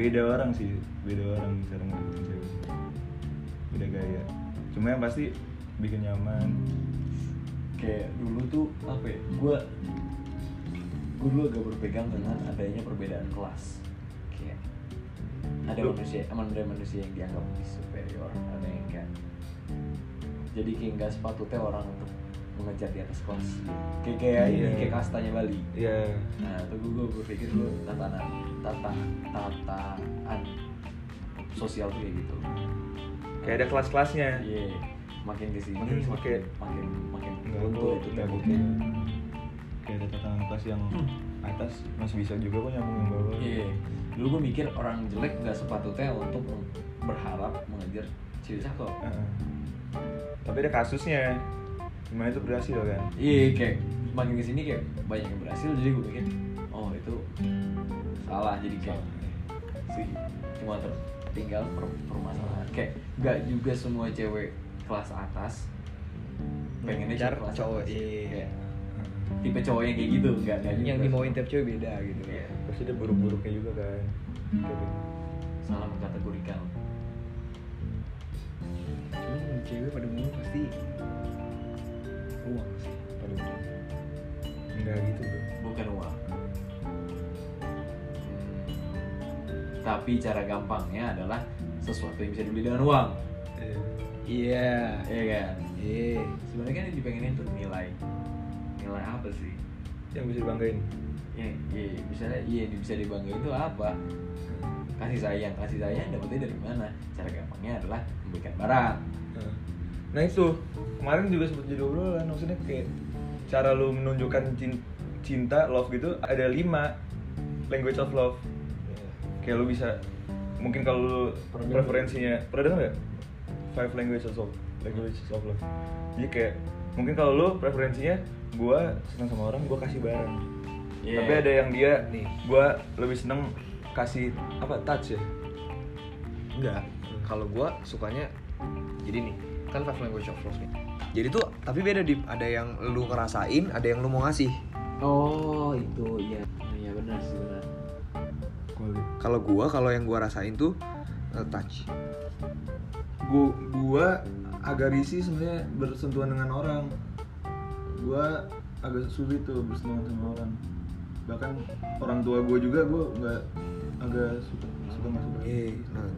beda orang sih beda orang cara ngedeketin cewek. Beda gaya. Cuma yang pasti bikin nyaman. Kayak dulu tuh apa ya gue gue dulu agak berpegang dengan adanya perbedaan kelas. Kayak ada Lu- manusia ada manusia yang dianggap lebih superior ada yang kayak jadi kayak nggak sepatutnya orang untuk mengejar di atas kelas kayak kayak ini Iya. kayak kastanya Bali. Ya nah tuh gue berpikir dulu tatanan tata tataan sosial tuh kayak gitu. Kayak ada kelas-kelasnya. Iya makin ke sini Makin makin makin- makin gua itu temboknya kayak ada tatanan kelas yang atas masih bisa juga kok nyambung yang bawah. Iya. Dulu gue mikir orang jelek nggak sepatutnya untuk berharap mengejar cewek cakep. Heeh. tapi ada kasusnya gimana itu berhasil kan Iya, kayak makin ke sini kayak banyak yang berhasil jadi gue mikir, oh itu salah jadi kayak sih cuma tertinggal per- permasalahan. Kayak nggak juga semua cewek kelas atas pengennya cewek kelas cowok, atas. iya. Kayak tipe cowok yang kayak gitu nggak yang juga. dimauin tiap cewek beda gitu Iya. pasti ada buruk-buruknya juga kan gitu. salah mengkategorikan. cewek pada umumnya pasti uang sih enggak gitu bro bukan uang. Hmm. Tapi cara gampangnya adalah sesuatu yang bisa dibeli dengan uang, iya ya kan? iya Sebenarnya kan yang dipengenin tuh nilai, nilai apa sih? yang bisa dibanggain Ya, iya, misalnya iya yang bisa dibanggain itu apa? Kasih sayang, kasih sayang dapetnya dari mana? Cara gampangnya adalah memberikan barang. Nah itu. Kemarin juga sempat jadi obrolan maksudnya kayak cara lu menunjukkan cin- cinta love gitu ada lima language of love. Kayak lu bisa mungkin kalau lu preferensinya pernah dengar nggak? Five languages of languages of love. Jadi kayak mungkin kalau lu preferensinya gua senang sama orang gua kasih barang. Iya. tapi ada yang dia Nih. gua lebih seneng kasih apa touch ya? Enggak kalau gua sukanya jadi nih kan five language of love nih. Jadi tuh tapi beda di ada yang lu ngerasain ada yang lu mau ngasih. Oh itu. Iya, iya benar sih benar. kalau gua kalau yang gua rasain tuh eh, touch. Gua gua agak risih sebenarnya bersentuhan dengan orang. Gua agak sulit tuh bersentuhan sama orang. Bahkan orang tua gua juga gua nggak agak suka suka nggak suka eh nah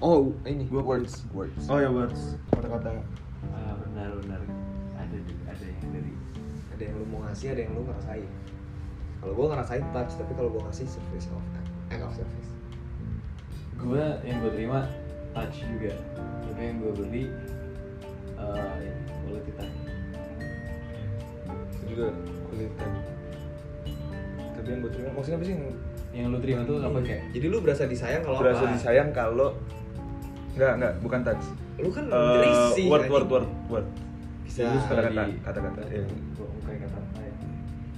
oh ini Gua words. words. Oh ya words. Kata-kata. Ah, benar benar. Ada juga- ada yang dari ada yang lu mau ngasih ada yang lu ngerasain. Kalau gua ngerasain touch tapi kalau gua ngasih service of act of service gue yang gue terima touch juga. Tapi yang gue beli eh ini quality time itu juga kulit kan tapi yang gua terima maksudnya apa sih yang yang lu terima tuh apa kayak jadi lu berasa disayang kalau berasa apa? disayang kalau nggak nggak bukan touch lu kan risih word anjing. word word word. Bisa Terus kata-kata kata-kata ya Gua kayak kata apa ya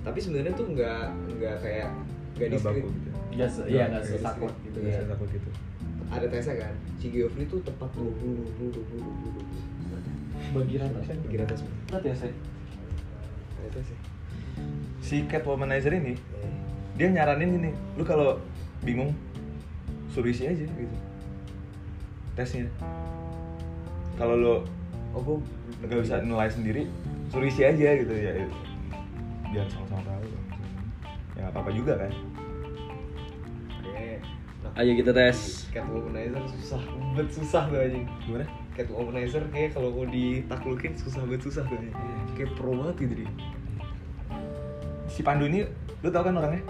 tapi sebenarnya tuh nggak nggak kayak nggak nggak baku diskrit gitu Iya, se- iya nggak Nggak setakut gitu Nggak Iya. setakut gitu. Ada tesnya kan? Si Geoffrey tuh tepat 20 20 20 20 bagian apa sih Pikiran tes Lihat ya saya ada tesnya si cat womanizer ini dia nyaranin ini. Lu kalau bingung suruh isi aja gitu tesnya. Kalau lo oh gua nggak bisa nilai sendiri suruh isi aja gitu ya. Biar sama-sama tahu ya nggak apa-apa juga kan. Oke. Ayo kita tes. Cat womanizer susah bet susah tuh anjing. Gimana? Cat womanizer kayak kalau mau ditaklukin susah bet susah tuh anjing. Kayak pro banget gitu dia. Si Pandu ini lu tau kan orangnya?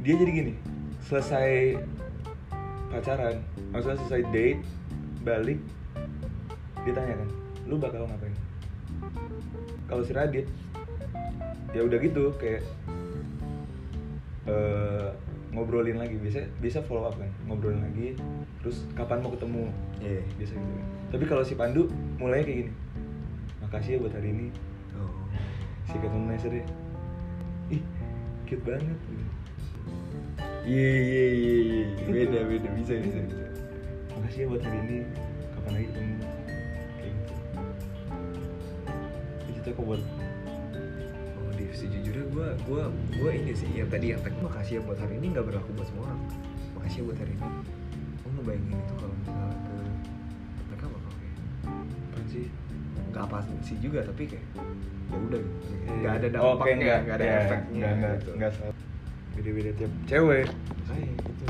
Dia jadi gini selesai pacaran. Maksudnya selesai date balik dia tanya kan lu bakal ngapain? Kalau si Radit ya udah gitu kayak eh, ngobrolin lagi. Biasa bisa follow up kan ngobrolin lagi terus kapan mau ketemu? Iya. biasa gitu kan. Tapi kalau si Pandu mulainya kayak gini makasih ya buat hari ini. Oh. Si ketemu ya ih cute banget. gitu. Iya iya iya iya beda beda bisa bisa bisa makasih ya buat hari ini kapan lagi ketemu kayak gitu itu tuh buat Oh, Div, sejujurnya gue gue gue ini sih yang tadi yang tadi makasih ya buat hari ini nggak berlaku buat semua orang. Makasih Indonesia buat hari ini gue ngebayangin itu kalau misalnya ke mereka bakal kayak Apaan sih? nggak apa sih juga tapi kayak ya udah gitu Iya. nggak ada Oh, dampaknya nggak- ada iya, efeknya nggak gitu. nggak. Beda-beda tiap cewek. Makanya gitu